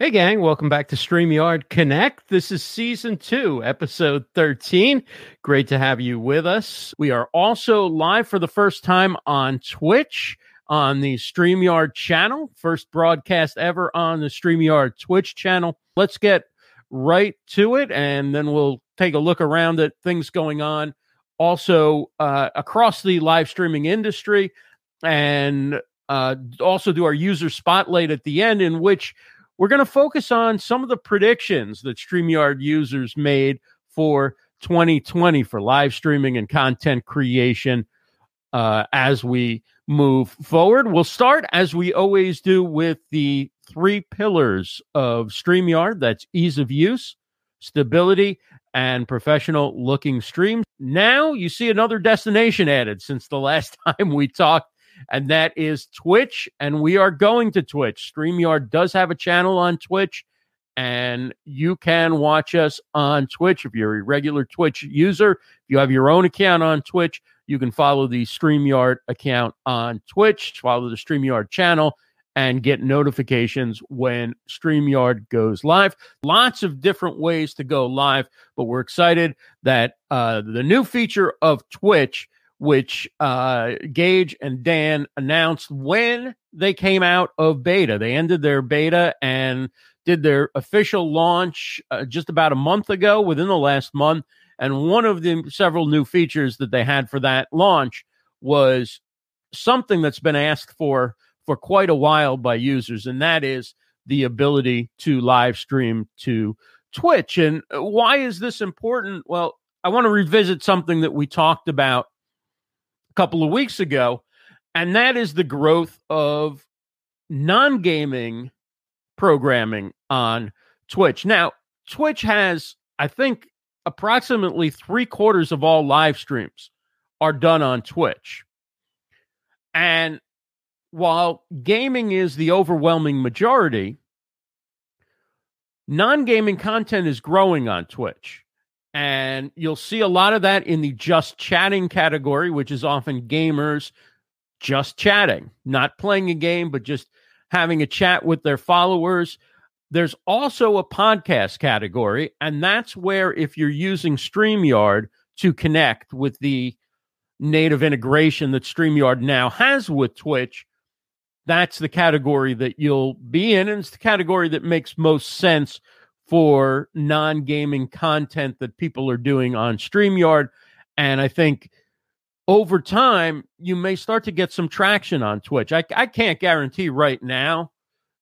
Hey, gang, welcome back to StreamYard Connect. This is season two, episode 13. Great to have you with us. We are also live for the first time on Twitch on the StreamYard channel, first broadcast ever on the StreamYard Twitch channel. Let's get right to it, and then we'll take a look around at things going on also uh, across the live streaming industry and uh, also do our user spotlight at the end, in which we're going to focus on some of the predictions that StreamYard users made for 2020 for live streaming and content creation uh, as we move forward. We'll start, as we always do, with the three pillars of StreamYard that's ease of use, stability, and professional looking streams. Now you see another destination added since the last time we talked and that is Twitch. And we are going to Twitch. StreamYard does have a channel on Twitch, and you can watch us on Twitch. If you're a regular Twitch user, if you have your own account on Twitch, you can follow the StreamYard account on Twitch, follow the StreamYard channel, and get notifications when StreamYard goes live. Lots of different ways to go live, but we're excited that uh, the new feature of Twitch which uh, Geige and Dan announced when they came out of beta. They ended their beta and did their official launch uh, just about a month ago, within the last month. And one of the several new features that they had for that launch was something that's been asked for for quite a while by users, and that is the ability to live stream to Twitch. And why is this important? Well, I want to revisit something that we talked about couple of weeks ago, and that is the growth of non gaming programming on Twitch. Now, Twitch has, I think, approximately three quarters of all live streams are done on Twitch. And while gaming is the overwhelming majority, non gaming content is growing on Twitch. And you'll see a lot of that in the just chatting category, which is often gamers just chatting, not playing a game, but just having a chat with their followers. There's also a podcast category, and that's where if you're using StreamYard to connect with the native integration that StreamYard now has with Twitch, that's the category that you'll be in. And it's the category that makes most sense for non gaming content that people are doing on StreamYard. And I think over time, you may start to get some traction on Twitch. I, I can't guarantee right now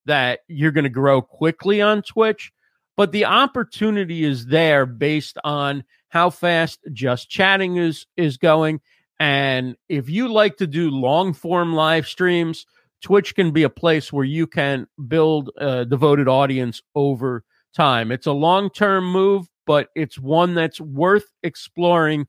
that you're going to grow quickly on Twitch, but the opportunity is there based on how fast just chatting is is going. And if you like to do long form live streams, Twitch can be a place where you can build a devoted audience over time. It's a long term move, but it's one that's worth exploring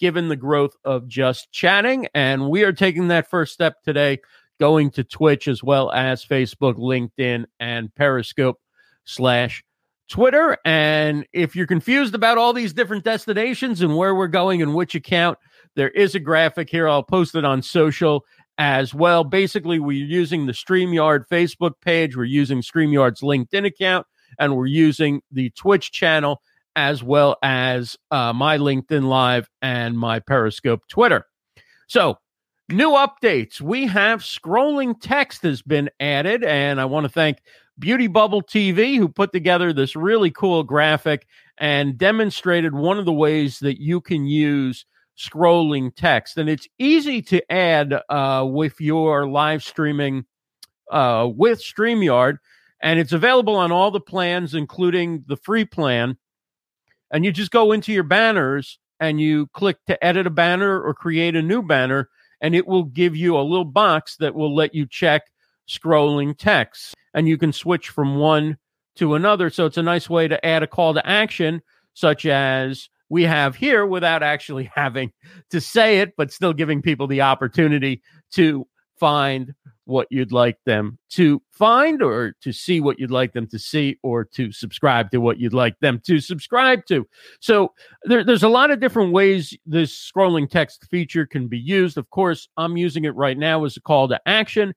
given the growth of just chatting. And we are taking that first step today, going to Twitch as well as Facebook, LinkedIn, and Periscope slash Twitter. And if you're confused about all these different destinations and where we're going and which account, there is a graphic here. I'll post it on social as well. Basically, we're using the StreamYard Facebook page, we're using StreamYard's LinkedIn account, and we're using the Twitch channel as well as uh, my LinkedIn Live and my Periscope Twitter. So, new updates. We have scrolling text has been added, and I want to thank Beauty Bubble TV who put together this really cool graphic and demonstrated one of the ways that you can use scrolling text. And it's easy to add uh, with your live streaming uh, with StreamYard and it's available on all the plans, including the free plan. And you just go into your banners and you click to edit a banner or create a new banner, and it will give you a little box that will let you check scrolling text. And you can switch from one to another. So it's a nice way to add a call to action, such as we have here, without actually having to say it, but still giving people the opportunity to find what you'd like them to find or to see what you'd like them to see or to subscribe to what you'd like them to subscribe to. So there, there's a lot of different ways this scrolling text feature can be used. Of course, I'm using it right now as a call to action,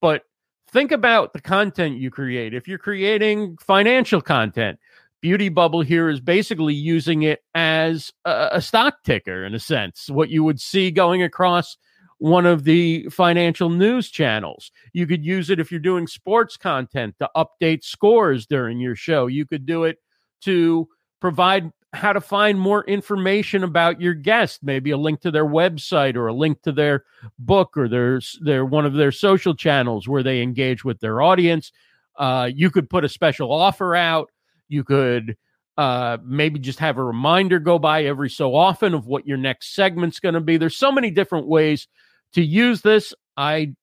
but think about the content you create. If you're creating financial content, Beauty Bubble here is basically using it as a, a stock ticker in a sense, what you would see going across one of the financial news channels. You could use it if you're doing sports content to update scores during your show. You could do it to provide how to find more information about your guest, maybe a link to their website or a link to their book or their their one of their social channels where they engage with their audience. Uh, you could put a special offer out. You could uh, maybe just have a reminder go by every so often of what your next segment's going to be. There's so many different ways to use this. I,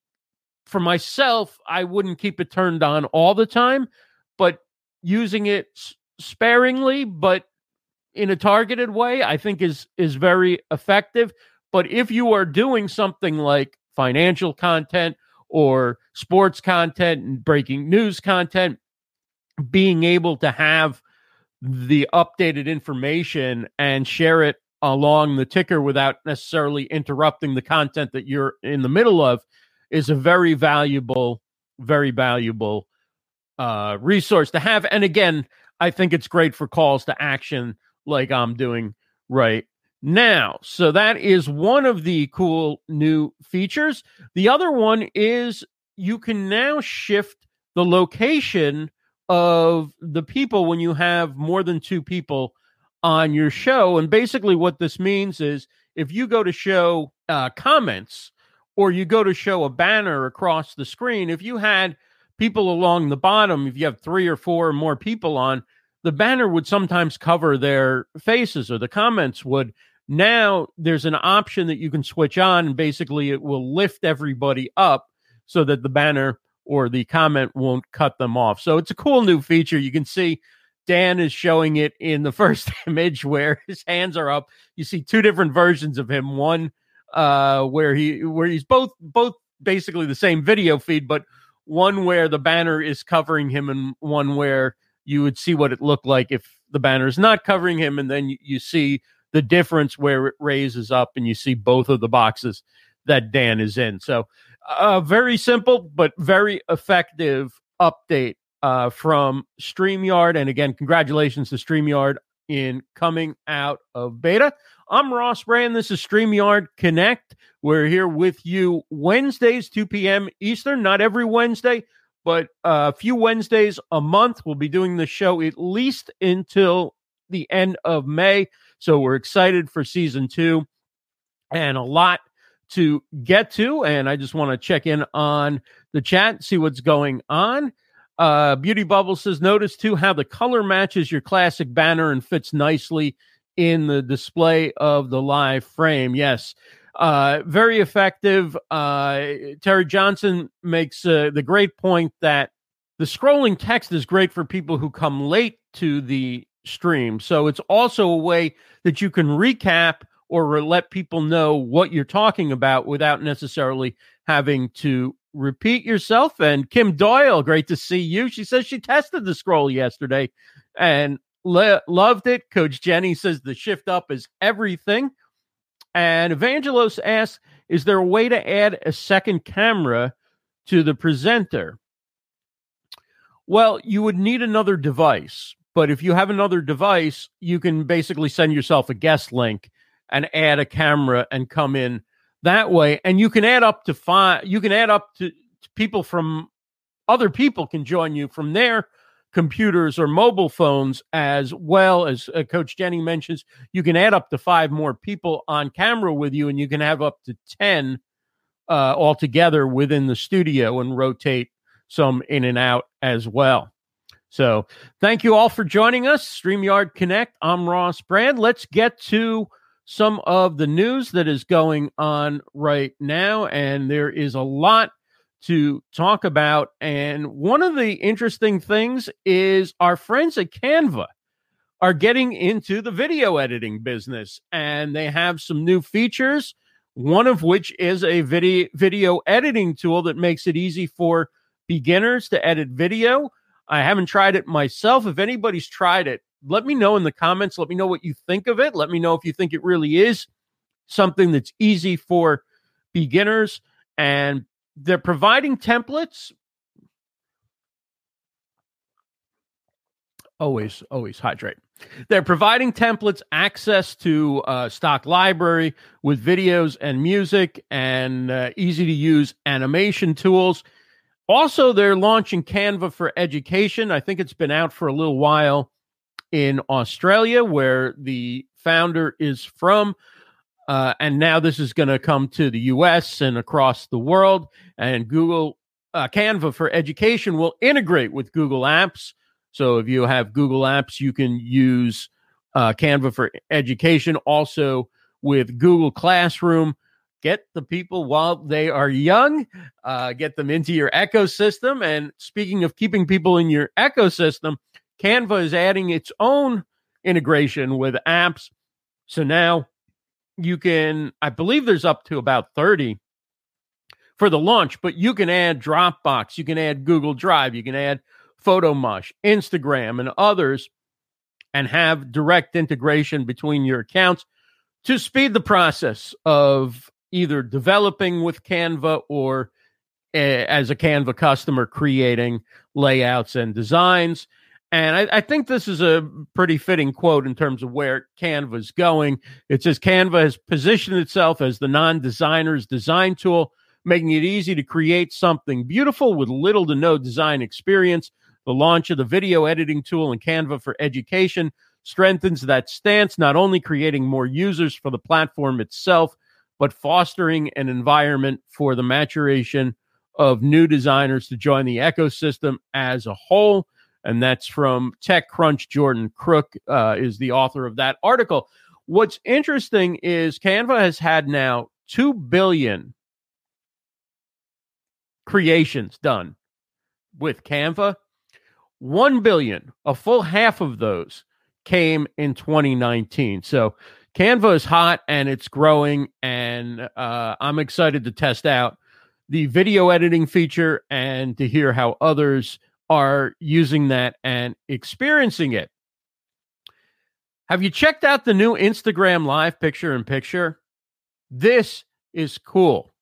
for myself, I wouldn't keep it turned on all the time, but using it sparingly, but in a targeted way, I think is is very effective. But if you are doing something like financial content or sports content and breaking news content, being able to have the updated information and share it along the ticker without necessarily interrupting the content that you're in the middle of is a very valuable, very valuable uh, resource to have. And again, I think it's great for calls to action like I'm doing right now. So that is one of the cool new features. The other one is you can now shift the location of the people when you have more than two people on your show. And basically, what this means is if you go to show uh, comments or you go to show a banner across the screen, if you had people along the bottom, if you have three or four or more people on, the banner would sometimes cover their faces or the comments would. Now there's an option that you can switch on, and basically it will lift everybody up so that the banner or the comment won't cut them off. So it's a cool new feature. You can see Dan is showing it in the first image where his hands are up. You see two different versions of him. One uh, where he where he's both both basically the same video feed, but one where the banner is covering him, and one where you would see what it looked like if the banner is not covering him, and then you, you see the difference where it raises up, and you see both of the boxes that Dan is in. So, a very simple but very effective update uh, from StreamYard. And again, congratulations to StreamYard in coming out of beta. I'm Ross Brand. This is StreamYard Connect. We're here with you Wednesdays, 2 p.m. Eastern. Not every Wednesday, but a few Wednesdays a month. We'll be doing the show at least until the end of May. So we're excited for season two and a lot to get to. And I just want to check in on the chat, see what's going on. Uh, Beauty Bubble says, notice too how the color matches your classic banner and fits nicely in the display of the live frame. Yes. Uh, very effective. Uh, Terry Johnson makes uh, the great point that the scrolling text is great for people who come late to the stream. So it's also a way that you can recap or let people know what you're talking about without necessarily having to repeat yourself. And Kim Doyle, great to see you. She says she tested the scroll yesterday and le- loved it. Coach Jenny says the shift up is everything. And Evangelos asks, is there a way to add a second camera to the presenter? Well, you would need another device. But if you have another device, you can basically send yourself a guest link and add a camera and come in that way. And you can add up to five, you can add up to, to people from other people can join you from their computers or mobile phones as well. As uh, coach jenny mentions you can add up to five more people on camera with you and you can have up to 10 uh, altogether within the studio and rotate some in and out as well. So thank you all for joining us. Streamyard connect. I'm ross brand. Let's get to some of the news that is going on right now. And there is a lot to talk about. And one of the interesting things is our friends at Canva are getting into the video editing business and they have some new features one of which is a video video editing tool that makes it easy for beginners to edit video i haven't tried it myself if anybody's tried it let me know in the comments. Let me know what you think of it. Let me know if you think it really is something that's easy for beginners. And they're providing templates. Always, always hydrate. They're providing templates access to uh, stock library with videos and music and uh, easy to use animation tools. Also, they're launching Canva for education. I think it's been out for a little while in Australia, where the founder is from. Uh, and now this is going to come to the US and across the world. And Google uh, Canva for education will integrate with Google Apps. So if you have Google Apps, you can use uh, Canva for education. Also with Google Classroom, get the people while they are young, uh, get them into your ecosystem. And speaking of keeping people in your ecosystem, Canva is adding its own integration with apps. So now you can, I believe there's up to about 30 for the launch, but you can add Dropbox, you can add Google Drive, you can add Photomosh, Instagram, and others, and have direct integration between your accounts to speed the process of either developing with Canva or uh, as a Canva customer creating layouts and designs. And I, I, think this is a pretty fitting quote in terms of where Canva is going. It says Canva has positioned itself as the non designer's design tool, making it easy to create something beautiful with little to no design experience. The launch of the video editing tool in Canva for education strengthens that stance, not only creating more users for the platform itself, but fostering an environment for the maturation of new designers to join the ecosystem as a whole. And that's from TechCrunch. Jordan Crook uh, is the author of that article. What's interesting is Canva has had now 2 billion creations done with Canva 1 billion, a full half of those came in 2019. So Canva is hot and it's growing, and uh, I'm excited to test out the video editing feature and to hear how others are using that and experiencing it. Have you checked out the new Instagram live picture in picture? This is cool.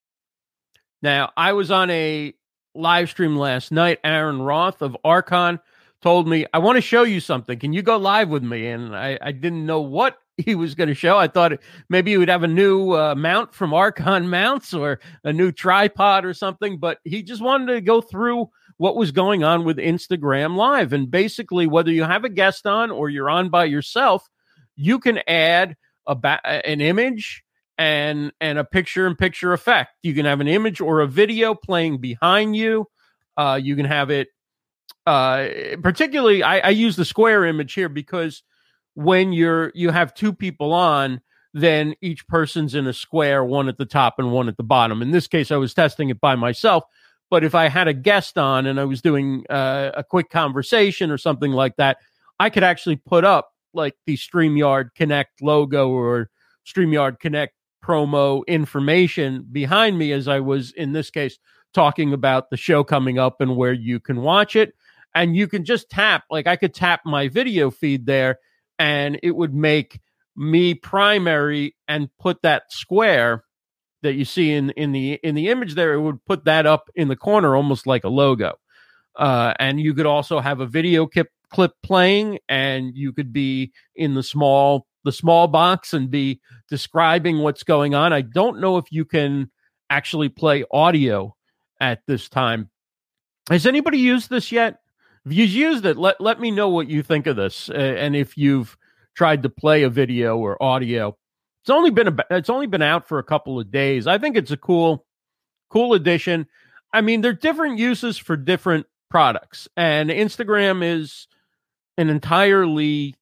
Now, I was on a live stream last night. Aaron Roth of Arkon told me, I want to show you something. Can you go live with me? And I, I didn't know what he was going to show. I thought maybe he would have a new uh, mount from Arkon Mounts or a new tripod or something, but he just wanted to go through what was going on with Instagram Live. And basically, whether you have a guest on or you're on by yourself, you can add a ba- an image and and a picture in picture effect. You can have an image or a video playing behind you. Uh, you can have it uh, particularly I, I use the square image here because when you're you have two people on then each person's in a square one at the top and one at the bottom in this case i was testing it by myself but if i had a guest on and i was doing uh, a quick conversation or something like that i could actually put up like the streamyard connect logo or streamyard connect promo information behind me as i was in this case talking about the show coming up and where you can watch it. And you can just tap like i could tap my video feed there and it would make me primary and put that square that you see in in the in the image there it would put that up in the corner almost like a logo. Uh, and you could also have a video clip clip playing and you could be in the small the small box and be describing what's going on. I don't know if you can actually play audio at this time. Has anybody used this yet? If you've used it, let let me know what you think of this, uh, and if you've tried to play a video or audio. It's only been a, it's only been out for a couple of days. I think it's a cool cool addition. I mean, there are different uses for different products, and Instagram is an entirely,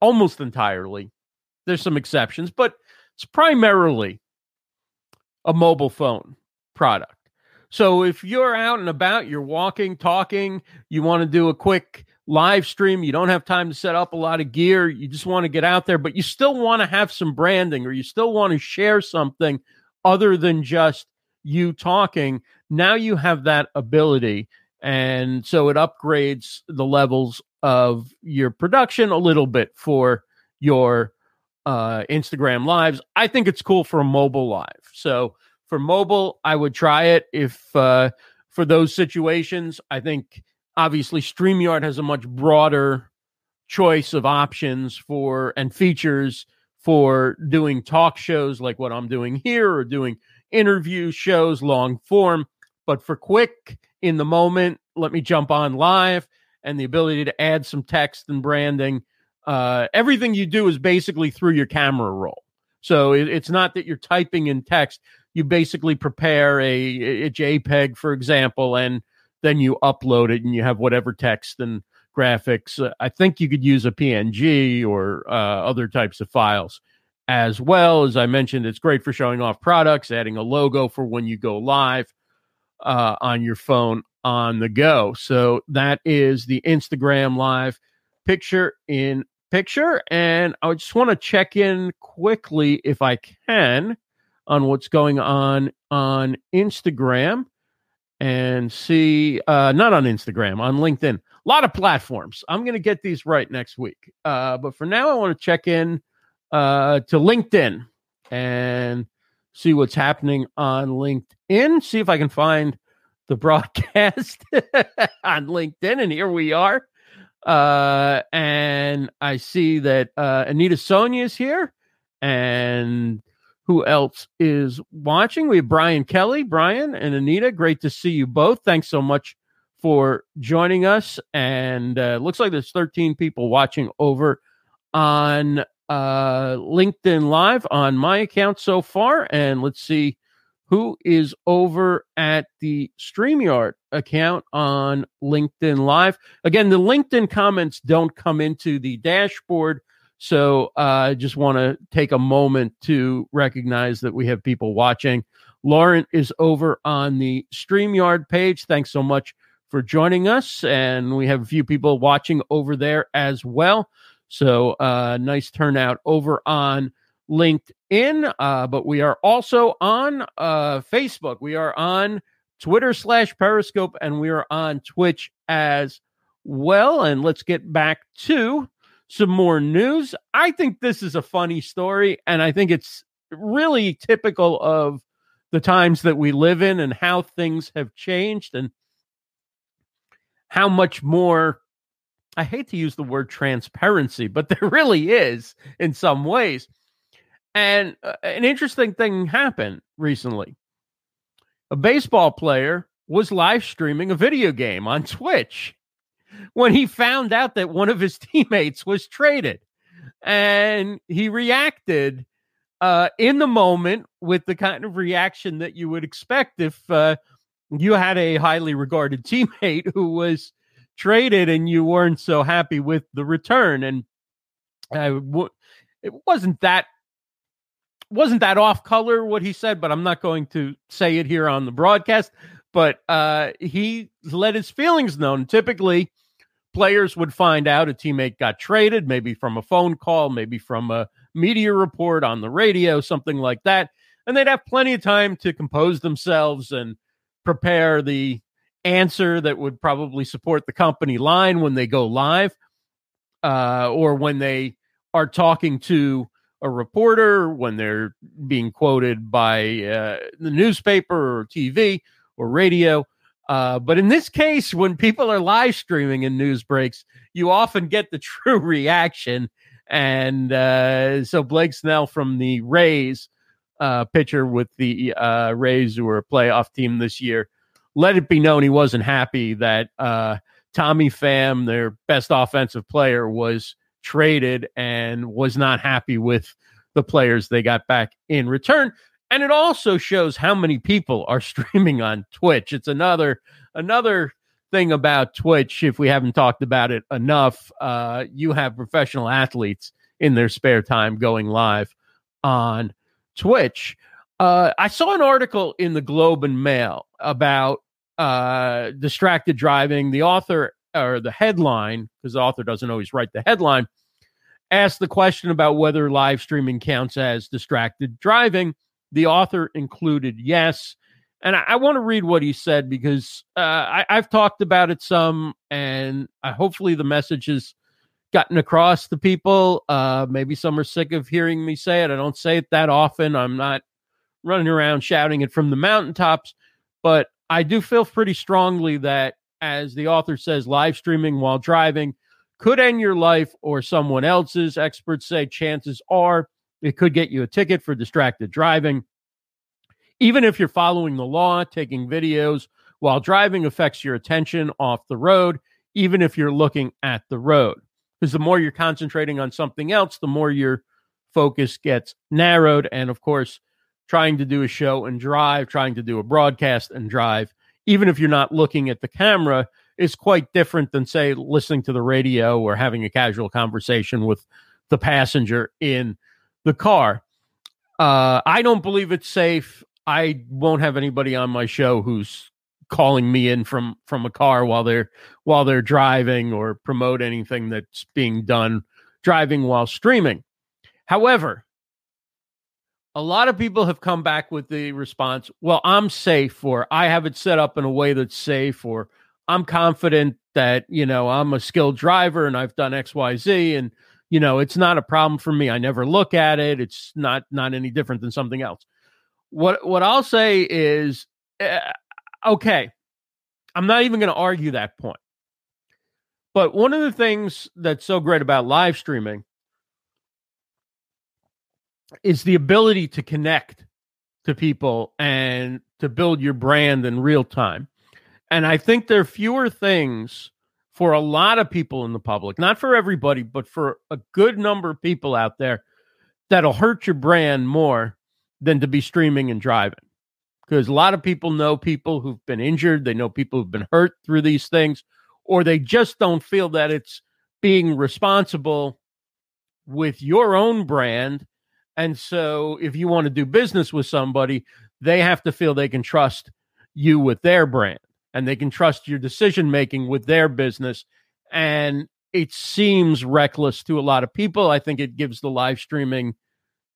almost entirely. There's some exceptions, but it's primarily a mobile phone product. So if you're out and about, you're walking, talking, you want to do a quick live stream, you don't have time to set up a lot of gear, you just want to get out there, but you still want to have some branding or you still want to share something other than just you talking. Now you have that ability. And so it upgrades the levels of your production a little bit for your uh, Instagram lives. I think it's cool for a mobile live. So for mobile, I would try it if uh, for those situations. I think obviously StreamYard has a much broader choice of options for and features for doing talk shows like what I'm doing here or doing interview shows long form. But for quick in the moment, let me jump on live and the ability to add some text and branding. Uh, everything you do is basically through your camera roll. So it, it's not that you're typing in text. You basically prepare a, a JPEG, for example, and then you upload it and you have whatever text and graphics. Uh, I think you could use a PNG or uh, other types of files as well. As I mentioned, it's great for showing off products, adding a logo for when you go live uh, on your phone on the go. So that is the Instagram live picture in picture. And I just want to check in quickly, if I can, on what's going on on Instagram and see, uh, not on Instagram, on LinkedIn. A lot of platforms. I'm going to get these right next week. Uh, but for now, I want to check in uh, to LinkedIn and see what's happening on LinkedIn. See if I can find the broadcast on LinkedIn. And here we are. Uh, and I see that uh, Anita Sonia is here. And who else is watching? We have Brian Kelly, Brian and Anita. Great to see you both. Thanks so much for joining us. And uh, looks like there's 13 people watching over on uh, LinkedIn Live on my account so far. And let's see who is over at the StreamYard account on LinkedIn Live. Again, the LinkedIn comments don't come into the dashboard. So uh, I uh, just want to take a moment to recognize that we have people watching. Lauren is over on the StreamYard page. Thanks so much for joining us. And we have a few people watching over there as well. So uh, nice turnout over on LinkedIn, uh, but we are also on uh, Facebook. We are on Twitter slash Periscope, and we are on Twitch as well. And let's get back to some more news. I think this is a funny story, and I think it's really typical of the times that we live in and how things have changed and how much more I hate to use the word transparency, but there really is in some ways and uh, an interesting thing happened recently. A baseball player was live streaming a video game on Twitch when he found out that one of his teammates was traded. And he reacted uh, in the moment with the kind of reaction that you would expect if uh, you had a highly regarded teammate who was traded and you weren't so happy with the return. And I w- it wasn't that wasn't that off color what he said, but I'm not going to say it here on the broadcast. But uh, he let his feelings known. Typically, players would find out a teammate got traded, maybe from a phone call, maybe from a media report on the radio, something like that. And they'd have plenty of time to compose themselves and prepare the answer that would probably support the company line when they go live uh, or when they are talking to a reporter, when they're being quoted by uh, the newspaper or TV or radio. Uh, but in this case, when people are live streaming in news breaks, you often get the true reaction. And uh, so Blake Snell from the Rays, uh, pitcher with the uh, Rays, who are a playoff team this year, let it be known he wasn't happy that uh, Tommy Pham, their best offensive player, was traded and was not happy with the players they got back in return. And it also shows how many people are streaming on Twitch. It's another another thing about Twitch. If we haven't talked about it enough, uh, you have professional athletes in their spare time going live on Twitch. Uh, I saw an article in the Globe and Mail about uh, distracted driving. The author or the headline, because the author doesn't always write the headline, asked the question about whether live streaming counts as distracted driving. The author included yes. And I, I want to read what he said because uh, I, have talked about it some, and I, hopefully the message has gotten across to people. Uh, maybe some are sick of hearing me say it. I don't say it that often. I'm not running around shouting it from the mountaintops, but I do feel pretty strongly that, as the author says, live streaming while driving could end your life or someone else's. Experts say chances are it could get you a ticket for distracted driving. Even if you're following the law, taking videos while driving affects your attention off the road, even if you're looking at the road. Because the more you're concentrating on something else, the more your focus gets narrowed. And of course, trying to do a show and drive, trying to do a broadcast and drive, even if you're not looking at the camera, is quite different than, say, listening to the radio or having a casual conversation with the passenger in the car. Uh, I don't believe it's safe. I won't have anybody on my show who's calling me in from from a car while they're while they're driving or promote anything that's being done driving while streaming. However, a lot of people have come back with the response, well, I'm safe or I have it set up in a way that's safe or I'm confident that, you know, I'm a skilled driver and I've done XYZ and you know, it's not a problem for me. I never look at it. It's not not any different than something else. What what I'll say is uh, okay. I'm not even going to argue that point. But one of the things that's so great about live streaming is the ability to connect to people and to build your brand in real time. And I think there are fewer things for a lot of people in the public, not for everybody, but for a good number of people out there that'll hurt your brand more than to be streaming and driving. Because a lot of people know people who've been injured, they know people who've been hurt through these things, or they just don't feel that it's being responsible with your own brand and so if you want to do business with somebody, they have to feel they can trust you with their brand and they can trust your decision making with their business. And it seems reckless to a lot of people. I think it gives the live streaming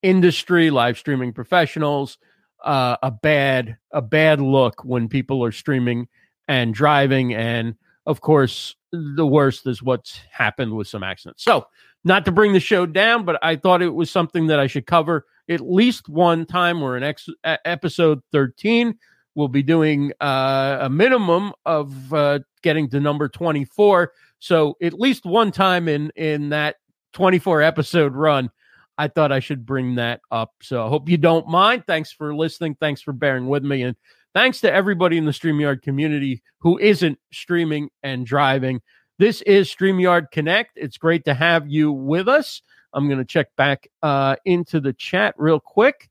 industry, live streaming professionals, uh, a bad a bad look when people are streaming and driving. And of course, the worst is what's happened with some accidents. So not to bring the show down, but I thought it was something that I should cover at least one time. We're in ex- episode 13. We'll be doing uh, a minimum of uh, getting to number 24. So at least one time in in that 24 episode run, I thought I should bring that up. So I hope you don't mind. Thanks for listening. Thanks for bearing with me. And thanks to everybody in the StreamYard community who isn't streaming and driving. This is StreamYard Connect. It's great to have you with us. I'm going to check back uh, into the chat real quick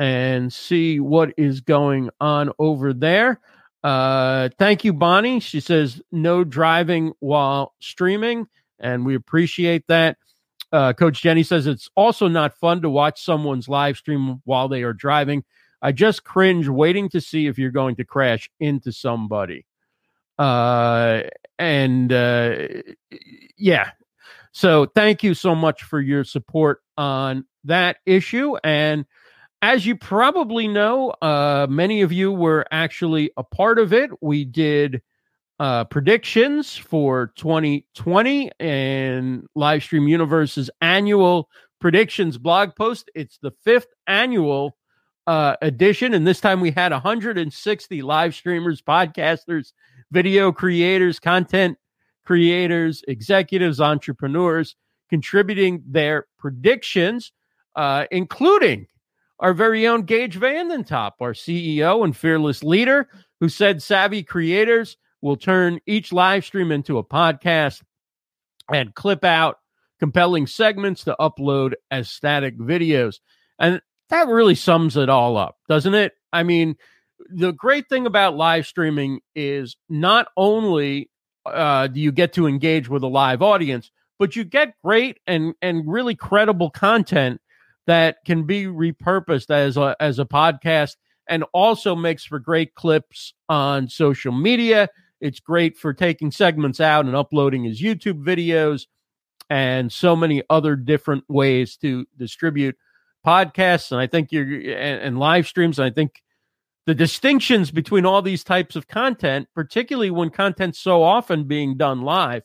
and see what is going on over there. Uh, thank you, Bonnie. She says no driving while streaming, and we appreciate that. Uh, Coach Jenny says it's also not fun to watch someone's live stream while they are driving. I just cringe waiting to see if you're going to crash into somebody. Uh, and uh, yeah, so thank you so much for your support on that issue. And as you probably know, uh, many of you were actually a part of it. We did uh, predictions for 2020 and Livestream Universe's annual predictions blog post. It's the fifth annual uh, edition, and this time we had 160 live streamers, podcasters, video creators, content creators, executives, entrepreneurs contributing their predictions, uh, including our very own Geige Vandentop, our CEO and fearless leader, who said savvy creators will turn each live stream into a podcast and clip out compelling segments to upload as static videos. And that really sums it all up, doesn't it? I mean, the great thing about live streaming is not only uh, do you get to engage with a live audience, but you get great and and really credible content that can be repurposed as a as a podcast and also makes for great clips on social media. It's great for taking segments out and uploading as YouTube videos and so many other different ways to distribute podcasts and I think you're and, and live streams. And I think the distinctions between all these types of content, particularly when content's so often being done live,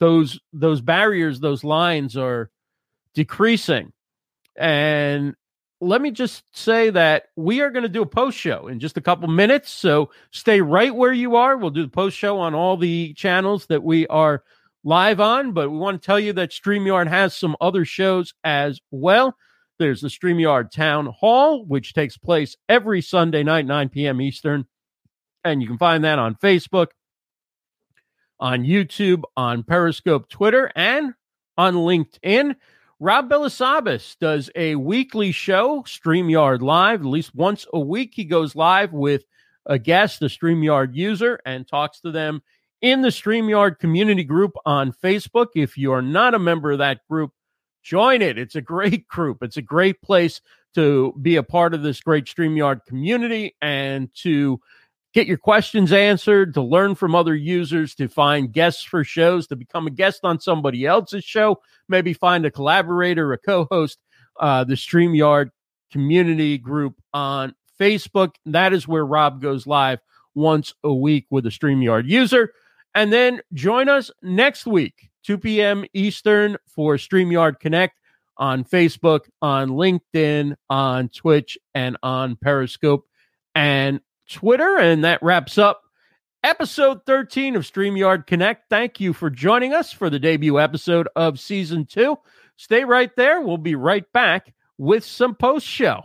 those those barriers, those lines are decreasing. And let me just say that we are going to do a post show in just a couple minutes. So stay right where you are. We'll do the post show on all the channels that we are live on, but we want to tell you that StreamYard has some other shows as well. There's the StreamYard Town Hall, which takes place every Sunday night, 9 p.m. Eastern. And you can find that on Facebook, on YouTube, on Periscope, Twitter, and on LinkedIn. Rob Balasabas does a weekly show, StreamYard Live. At least once a week, he goes live with a guest, a StreamYard user, and talks to them in the StreamYard community group on Facebook. If you are not a member of that group, join it. It's a great group. It's a great place to be a part of this great StreamYard community and to get your questions answered, to learn from other users, to find guests for shows, to become a guest on somebody else's show, maybe find a collaborator, a co host, uh, the StreamYard community group on Facebook. That is where Rob goes live once a week with a StreamYard user. And then join us next week, 2 p.m. Eastern, for StreamYard Connect on Facebook, on LinkedIn, on Twitch, and on Periscope and Twitter. And that wraps up episode 13 of StreamYard Connect. Thank you for joining us for the debut episode of season two. Stay right there. We'll be right back with some post show.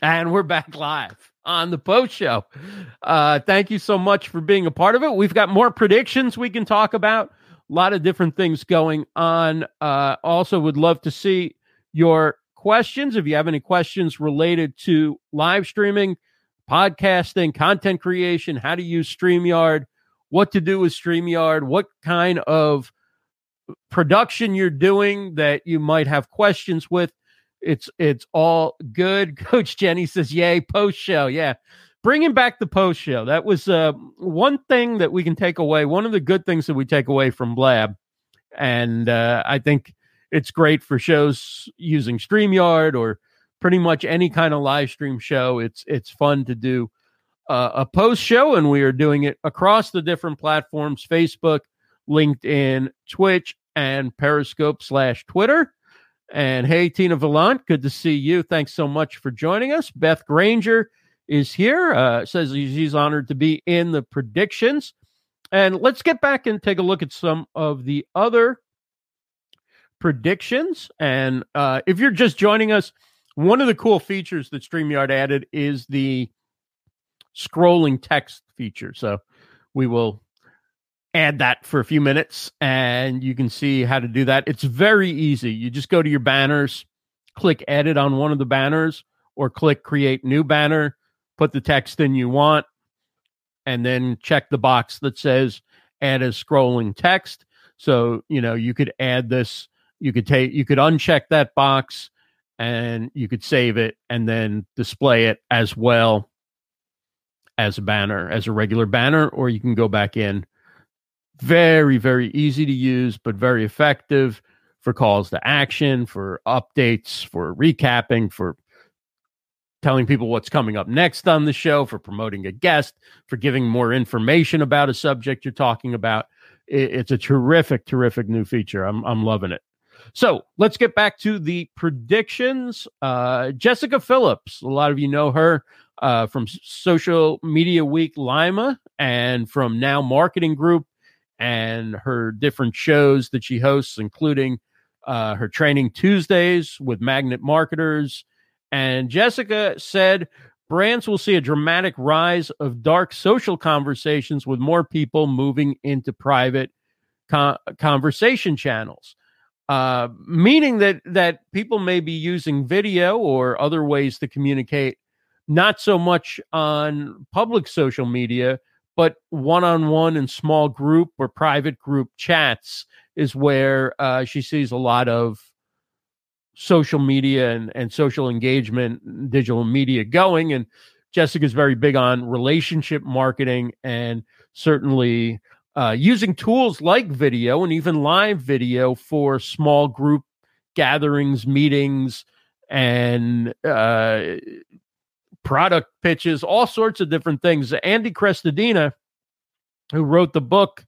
And we're back live on the post show. Uh, thank you so much for being a part of it. We've got more predictions we can talk about, a lot of different things going on. Uh, also, would love to see your questions. If you have any questions related to live streaming, podcasting, content creation, how to use StreamYard, what to do with StreamYard, what kind of production you're doing that you might have questions with it's it's all good. Coach Jenny says, "Yay, post show." Yeah, bringing back the post show. That was uh, one thing that we can take away. One of the good things that we take away from Blab, and uh, I think it's great for shows using Streamyard or pretty much any kind of live stream show. It's it's fun to do uh, a post show, and we are doing it across the different platforms: Facebook, LinkedIn, Twitch, and Periscope slash Twitter. And hey, Tina Vallant, good to see you. Thanks so much for joining us. Beth Granger is here, uh, says she's honored to be in the predictions. And let's get back and take a look at some of the other predictions. And uh, if you're just joining us, one of the cool features that StreamYard added is the scrolling text feature. So we will add that for a few minutes and you can see how to do that. It's very easy. You just go to your banners, click edit on one of the banners, or click create new banner, put the text in you want, and then check the box that says add as scrolling text. So, you know, you could add this, you could take, you could uncheck that box and you could save it and then display it as well as a banner, as a regular banner, or you can go back in very, very easy to use, but very effective for calls to action, for updates, for recapping, for telling people what's coming up next on the show, for promoting a guest, for giving more information about a subject you're talking about. It's a terrific, terrific new feature. I'm, I'm loving it. So let's get back to the predictions. Uh, Jessika Phillips, a lot of you know her uh, from Social Media Week Lima and from Now Marketing Group and her different shows that she hosts, including uh, her training Tuesdays with Magnet Marketers. And Jessica said brands will see a dramatic rise of dark social conversations with more people moving into private con- conversation channels. Uh, meaning that that people may be using video or other ways to communicate, not so much on public social media, but one-on-one and small group or private group chats is where uh, she sees a lot of social media and, and social engagement digital media going. And jessika's very big on relationship marketing and certainly uh, using tools like video and even live video for small group gatherings meetings and uh, product pitches, all sorts of different things. Andy Crestodina, who wrote the book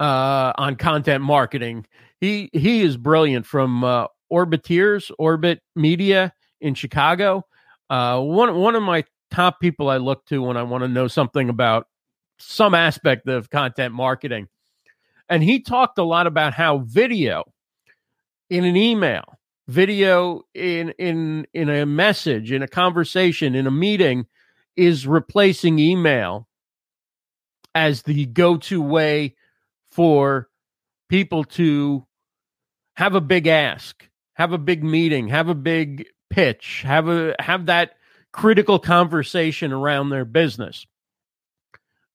uh, on content marketing, he he is brilliant from uh, Orbiteers, Orbit Media in Chicago. Uh, one one of my top people I look to when I want to know something about some aspect of content marketing. And he talked a lot about how video in an email, video in in in a message, in a conversation, in a meeting is replacing email as the go-to way for people to have a big ask, have a big meeting, have a big pitch, have a have that critical conversation around their business.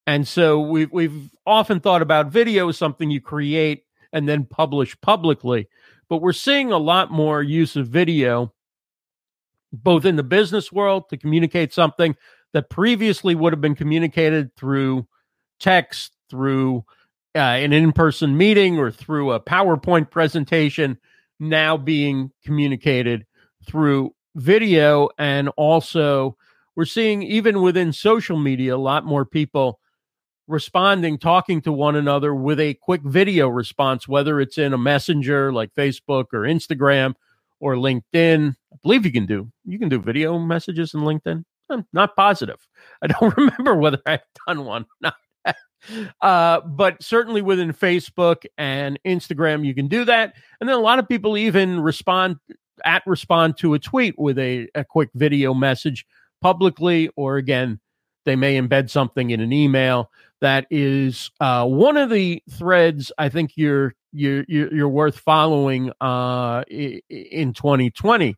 And so we've we've often thought about video as something you create and then publish publicly, but we're seeing a lot more use of video both in the business world to communicate something that previously would have been communicated through text, through uh, an in-person meeting or through a PowerPoint presentation now being communicated through video. And also we're seeing even within social media a lot more people responding, talking to one another with a quick video response, whether it's in a messenger like Facebook or Instagram or LinkedIn. I believe you can do you can do video messages in LinkedIn. I'm not positive. I don't remember whether I've done one. Not. uh, but certainly within Facebook and Instagram, you can do that. And then a lot of people even respond at respond to a tweet with a, a quick video message publicly, or again, they may embed something in an email that is uh, one of the threads I think you're you're you're worth following uh, in 2020.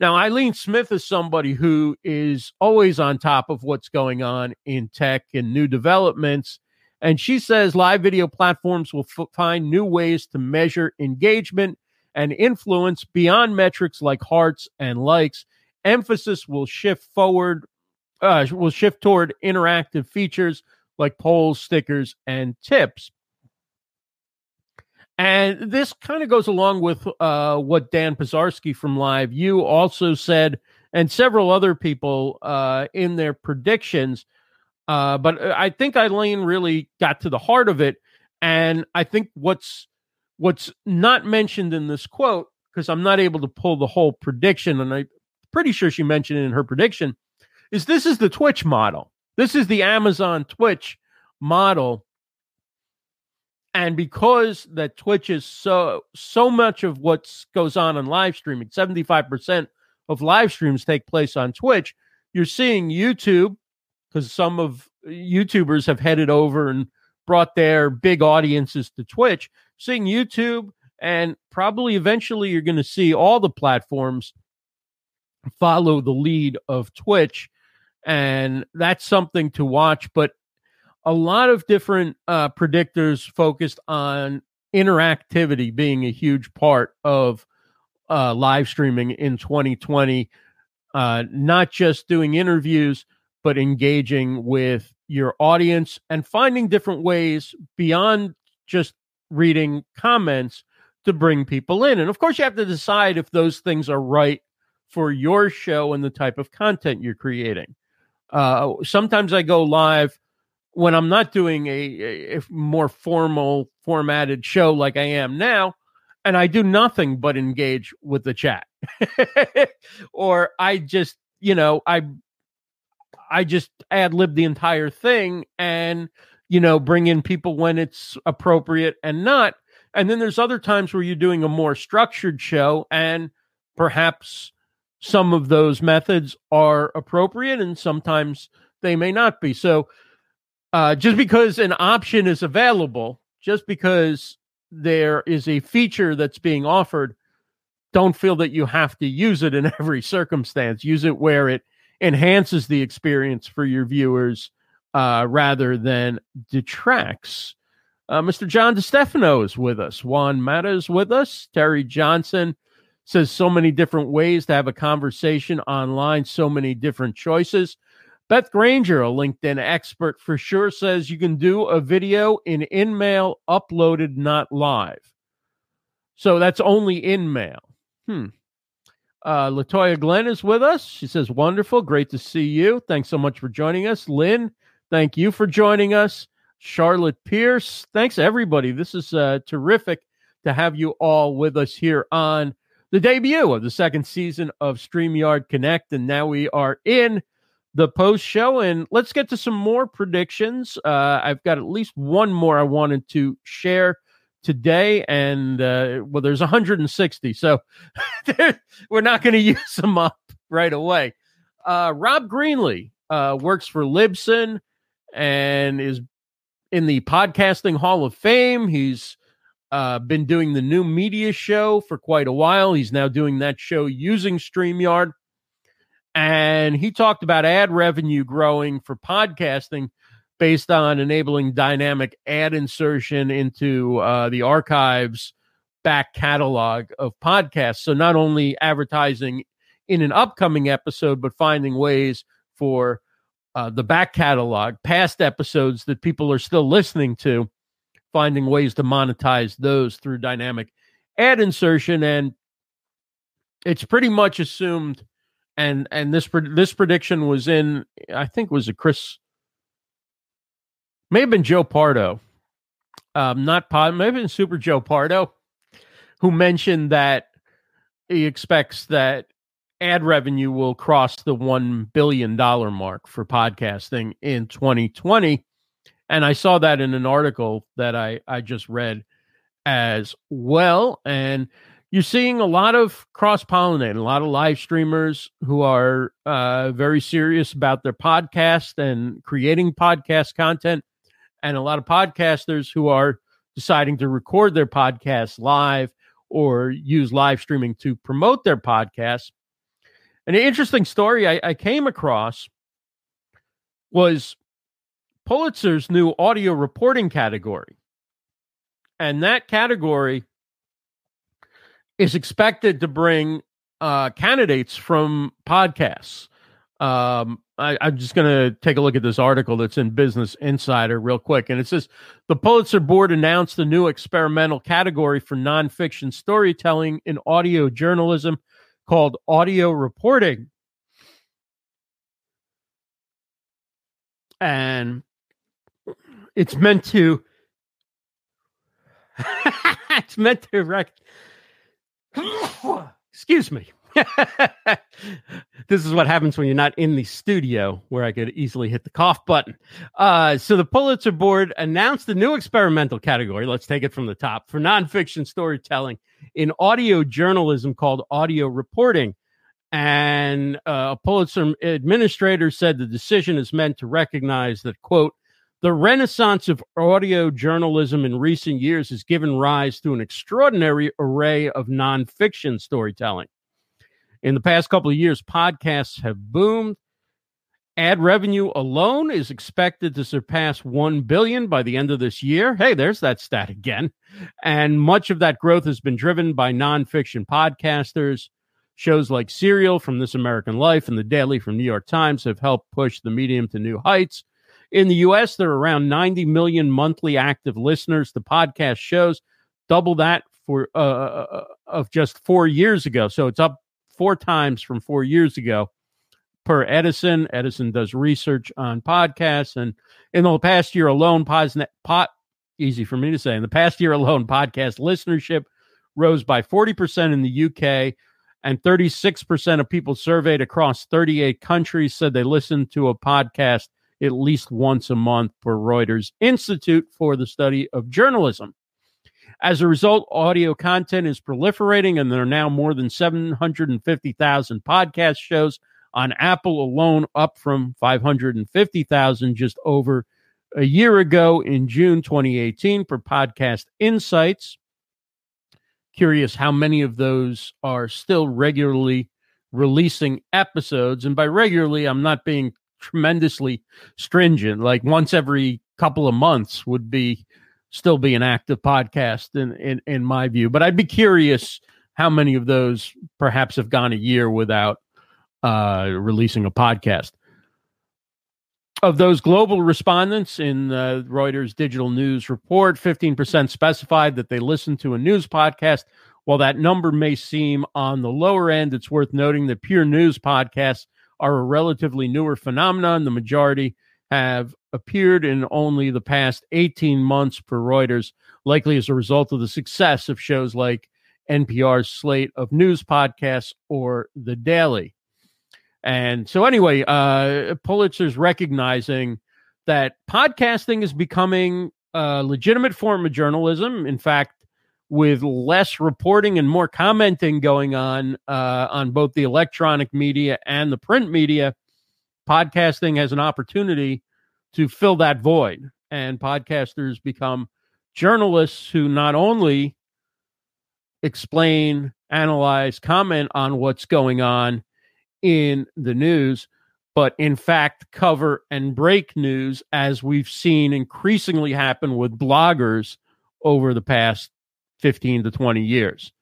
Now, Ileane Smith is somebody who is always on top of what's going on in tech and new developments. And she says live video platforms will f- find new ways to measure engagement and influence beyond metrics like hearts and likes. Emphasis will shift forward, uh, will shift toward interactive features like polls, stickers, and tips. And this kind of goes along with uh, what Dan Pizarski from Live You also said, and several other people uh, in their predictions. Uh, but uh, I think Ileane really got to the heart of it, and I think what's what's not mentioned in this quote because I'm not able to pull the whole prediction, and I'm pretty sure she mentioned it in her prediction, is this is the Twitch model. This is the Amazon Twitch model. And because that Twitch is so so much of what goes on in live streaming, 75% of live streams take place on Twitch, you're seeing YouTube because some of YouTubers have headed over and brought their big audiences to Twitch, seeing YouTube and probably eventually you're going to see all the platforms follow the lead of Twitch and that's something to watch. But a lot of different uh, predictors focused on interactivity being a huge part of uh, live streaming in 2020. Uh, not just doing interviews, but engaging with your audience and finding different ways beyond just reading comments to bring people in. And of course, you have to decide if those things are right for your show and the type of content you're creating. Uh, sometimes I go live when I'm not doing a, a, more formal, formatted show like I am now, and I do nothing but engage with the chat, or I just, you know, I, I just ad lib the entire thing and you know bring in people when it's appropriate and not. And then there's other times where you're doing a more structured show and perhaps some of those methods are appropriate and sometimes they may not be. So, uh, just because an option is available, just because there is a feature that's being offered, don't feel that you have to use it in every circumstance. Use it where it enhances the experience for your viewers uh, rather than detracts. Uh, Mr. John DeStefano is with us. Juan Mata is with us. Terry Johnson says so many different ways to have a conversation online, so many different choices. Beth Granger, a LinkedIn expert for sure, says you can do a video in InMail uploaded, not live. So that's only InMail. Hmm. Uh, Latoya Glenn is with us. She says, Wonderful. Great to see you. Thanks so much for joining us. Lynn, thank you for joining us. Charlotte Pierce, thanks everybody. This is uh, terrific to have you all with us here on the debut of the second season of StreamYard Connect. And now we are in the post show. And let's get to some more predictions. Uh, I've got at least one more I wanted to share today. And uh, well, there's 160. So we're not going to use them up right away. Uh, Rob Greenlee uh, works for Libsyn and is in the Podcasting Hall of Fame. He's uh, been doing the new media show for quite a while. He's now doing that show using StreamYard. And he talked about ad revenue growing for podcasting based on enabling dynamic ad insertion into uh, the archives back catalog of podcasts. So not only advertising in an upcoming episode, but finding ways for uh, the back catalog, past episodes that people are still listening to finding ways to monetize those through dynamic ad insertion and it's pretty much assumed and and this this prediction was in i think was a chris may have been joe pardo um not pod maybe been super joe pardo who mentioned that he expects that ad revenue will cross the 1 billion dollar mark for podcasting in 2020 and I saw that in an article that I, I just read as well. And you're seeing a lot of cross pollinating, a lot of live streamers who are uh, very serious about their podcast and creating podcast content, and a lot of podcasters who are deciding to record their podcasts live or use live streaming to promote their podcasts. An interesting story I, I came across was Pulitzer's new audio reporting category. And that category is expected to bring uh, candidates from podcasts. Um, I, am just going to take a look at this article that's in Business Insider real quick. And it says the Pulitzer Board announced the new experimental category for nonfiction storytelling in audio journalism called audio reporting. And it's meant to it's meant to rec excuse me this is what happens when you're not in the studio where I could easily hit the cough button. Uh, so the Pulitzer Board announced the new experimental category. Let's take it from the top for nonfiction storytelling in audio journalism called audio reporting. And uh, a Pulitzer administrator said the decision is meant to recognize that, quote, the renaissance of audio journalism in recent years has given rise to an extraordinary array of nonfiction storytelling. In the past couple of years, podcasts have boomed. Ad revenue alone is expected to surpass 1 billion by the end of this year. Hey, there's that stat again. And much of that growth has been driven by nonfiction podcasters. Shows like Serial from This American Life and The Daily from New York Times have helped push the medium to new heights. In the US, there are around 90 million monthly active listeners to podcast shows, double that for uh, uh, uh, of just four years ago. So it's up four times from four years ago per Edison. Edison does research on podcasts, and in the past year alone, Posnet, pot easy for me to say. In the past year alone, podcast listenership rose by 40% in the UK, and 36% of people surveyed across 38 countries said they listened to a podcast at least once a month for Reuters Institute for the Study of Journalism. As a result, audio content is proliferating, and there are now more than 750,000 podcast shows on Apple alone, up from 550,000 just over a year ago in June 2018 for Podcast Insights. Curious how many of those are still regularly releasing episodes. And by regularly, I'm not being tremendously stringent. Like once every couple of months would be still be an active podcast in, in in my view. But I'd be curious how many of those perhaps have gone a year without uh, releasing a podcast. Of those global respondents in the Reuters digital news report, 15% specified that they listened to a news podcast. While that number may seem on the lower end, it's worth noting that pure news podcasts are a relatively newer phenomenon. The majority have appeared in only the past 18 months per Reuters, likely as a result of the success of shows like NPR's slate of news podcasts or The Daily. And so, anyway, uh, Pulitzer's recognizing that podcasting is becoming a legitimate form of journalism. In fact, with less reporting and more commenting going on uh, on both the electronic media and the print media, podcasting has an opportunity to fill that void. And podcasters become journalists who not only explain, analyze, comment on what's going on in the news, but in fact cover and break news as we've seen increasingly happen with bloggers over the past 15 to 20 years.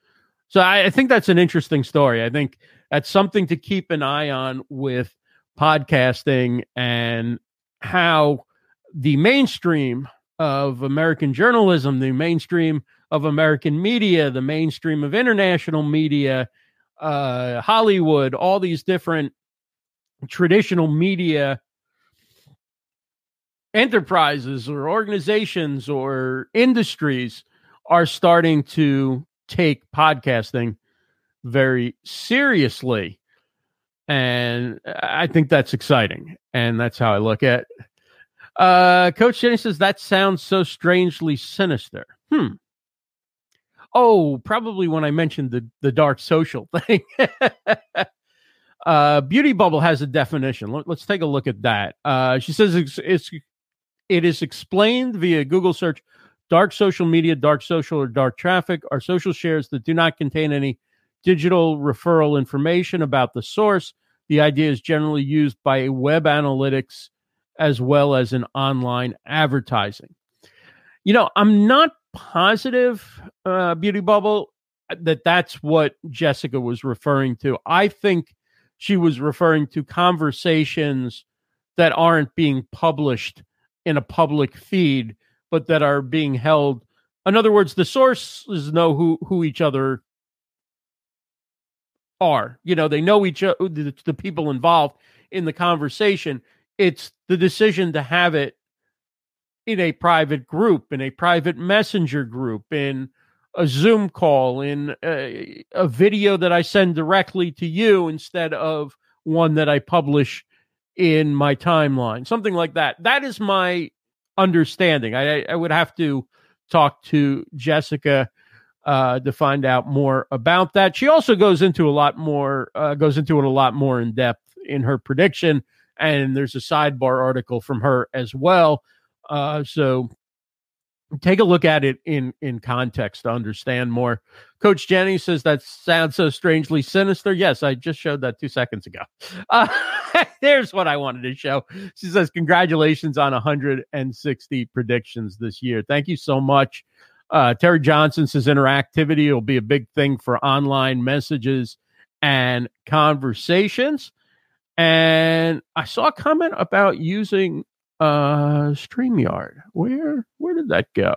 So I, I, think that's an interesting story. I think that's something to keep an eye on with podcasting and how the mainstream of American journalism, the mainstream of American media, the mainstream of international media, uh, Hollywood, all these different traditional media enterprises or organizations or industries are starting to take podcasting very seriously. And I think that's exciting. And that's how I look at. Uh, Coach Jenny says that sounds so strangely sinister. Hmm. Oh, probably when I mentioned the the dark social thing. uh, beauty bubble has a definition. Let, us take a look at that. Uh, she says it's, it's it is explained via Google search. Dark social media, dark social, or dark traffic are social shares that do not contain any digital referral information about the source. The idea is generally used by web analytics as well as in online advertising. You know, I'm not positive, uh, Beauty Bubble, that that's what Jessika was referring to. I think she was referring to conversations that aren't being published in a public feed, but that are being held. In other words, the sources know who who each other are. You know, they know each other, the, the people involved in the conversation. It's the decision to have it in a private group, in a private messenger group, in a Zoom call, in a, a, video that I send directly to you instead of one that I publish in my timeline, something like that. That is my understanding. I, I would have to talk to Jessika uh, to find out more about that. She also goes into a lot more, uh, goes into it a lot more in depth in her prediction. And there's a sidebar article from her as well uh, so take a look at it in in context to understand more. Coach Jenny says that sounds so strangely sinister. Yes, I just showed that two seconds ago. Uh, there's what I wanted to show. She says, "Congratulations on 160 predictions this year. Thank you so much." Uh, Terry Johnson says interactivity will be a big thing for online messages and conversations. And I saw a comment about using uh StreamYard. Where where did that go?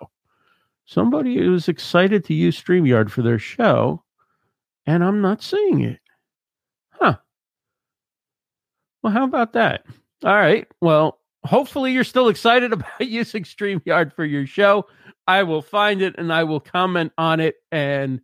Somebody was excited to use StreamYard for their show, and I'm not seeing it. Well, how about that? All right. Well, hopefully you're still excited about using StreamYard for your show. I will find it and I will comment on it and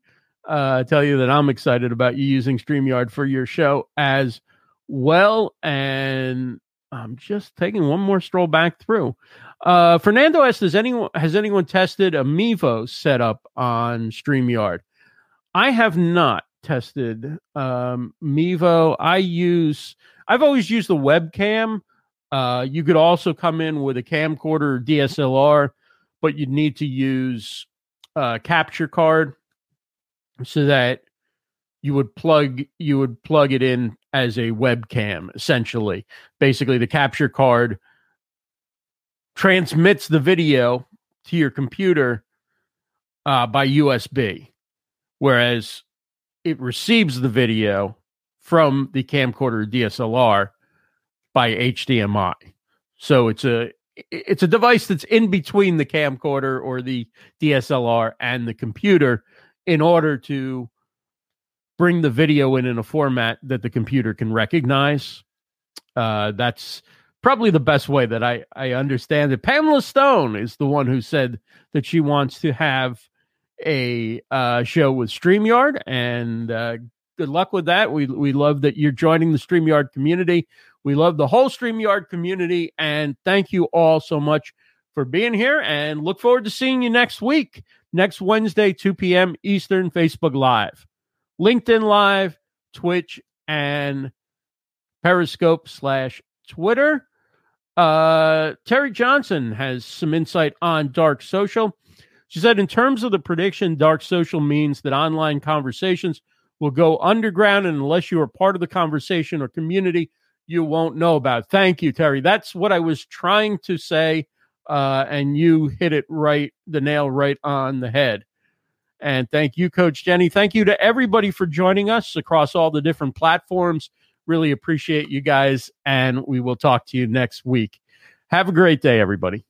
uh, tell you that I'm excited about you using StreamYard for your show as well. And I'm just taking one more stroll back through. Uh, Fernando asks, has anyone has anyone tested a Mevo setup on StreamYard? I have not tested um, Mevo. I use I've always used the webcam. Uh, you could also come in with a camcorder DSLR, but you'd need to use a capture card so that you would plug you would plug it in as a webcam essentially basically the capture card transmits the video to your computer uh, by usb whereas it receives the video from the camcorder dslr by hdmi so it's a it's a device that's in between the camcorder or the dslr and the computer in order to bring the video in in a format that the computer can recognize. Uh, that's probably the best way that I, I understand it. Pamela Stone is the one who said that she wants to have a uh, show with StreamYard, and uh, good luck with that. We we love that you're joining the StreamYard community. We love the whole StreamYard community. And thank you all so much for being here and look forward to seeing you next week, next Wednesday, 2 p.m. Eastern, Facebook Live, LinkedIn Live, Twitch, and Periscope slash Twitter. Uh, Terry Johnson has some insight on dark social. She said, in terms of the prediction, dark social means that online conversations will go underground, and unless you are part of the conversation or community, you won't know about. Thank you, Terry. That's what I was trying to say, uh, and you hit it right, the nail right on the head. And thank you, Coach Jenny. Thank you to everybody for joining us across all the different platforms. Really appreciate you guys, and we will talk to you next week. Have a great day, everybody.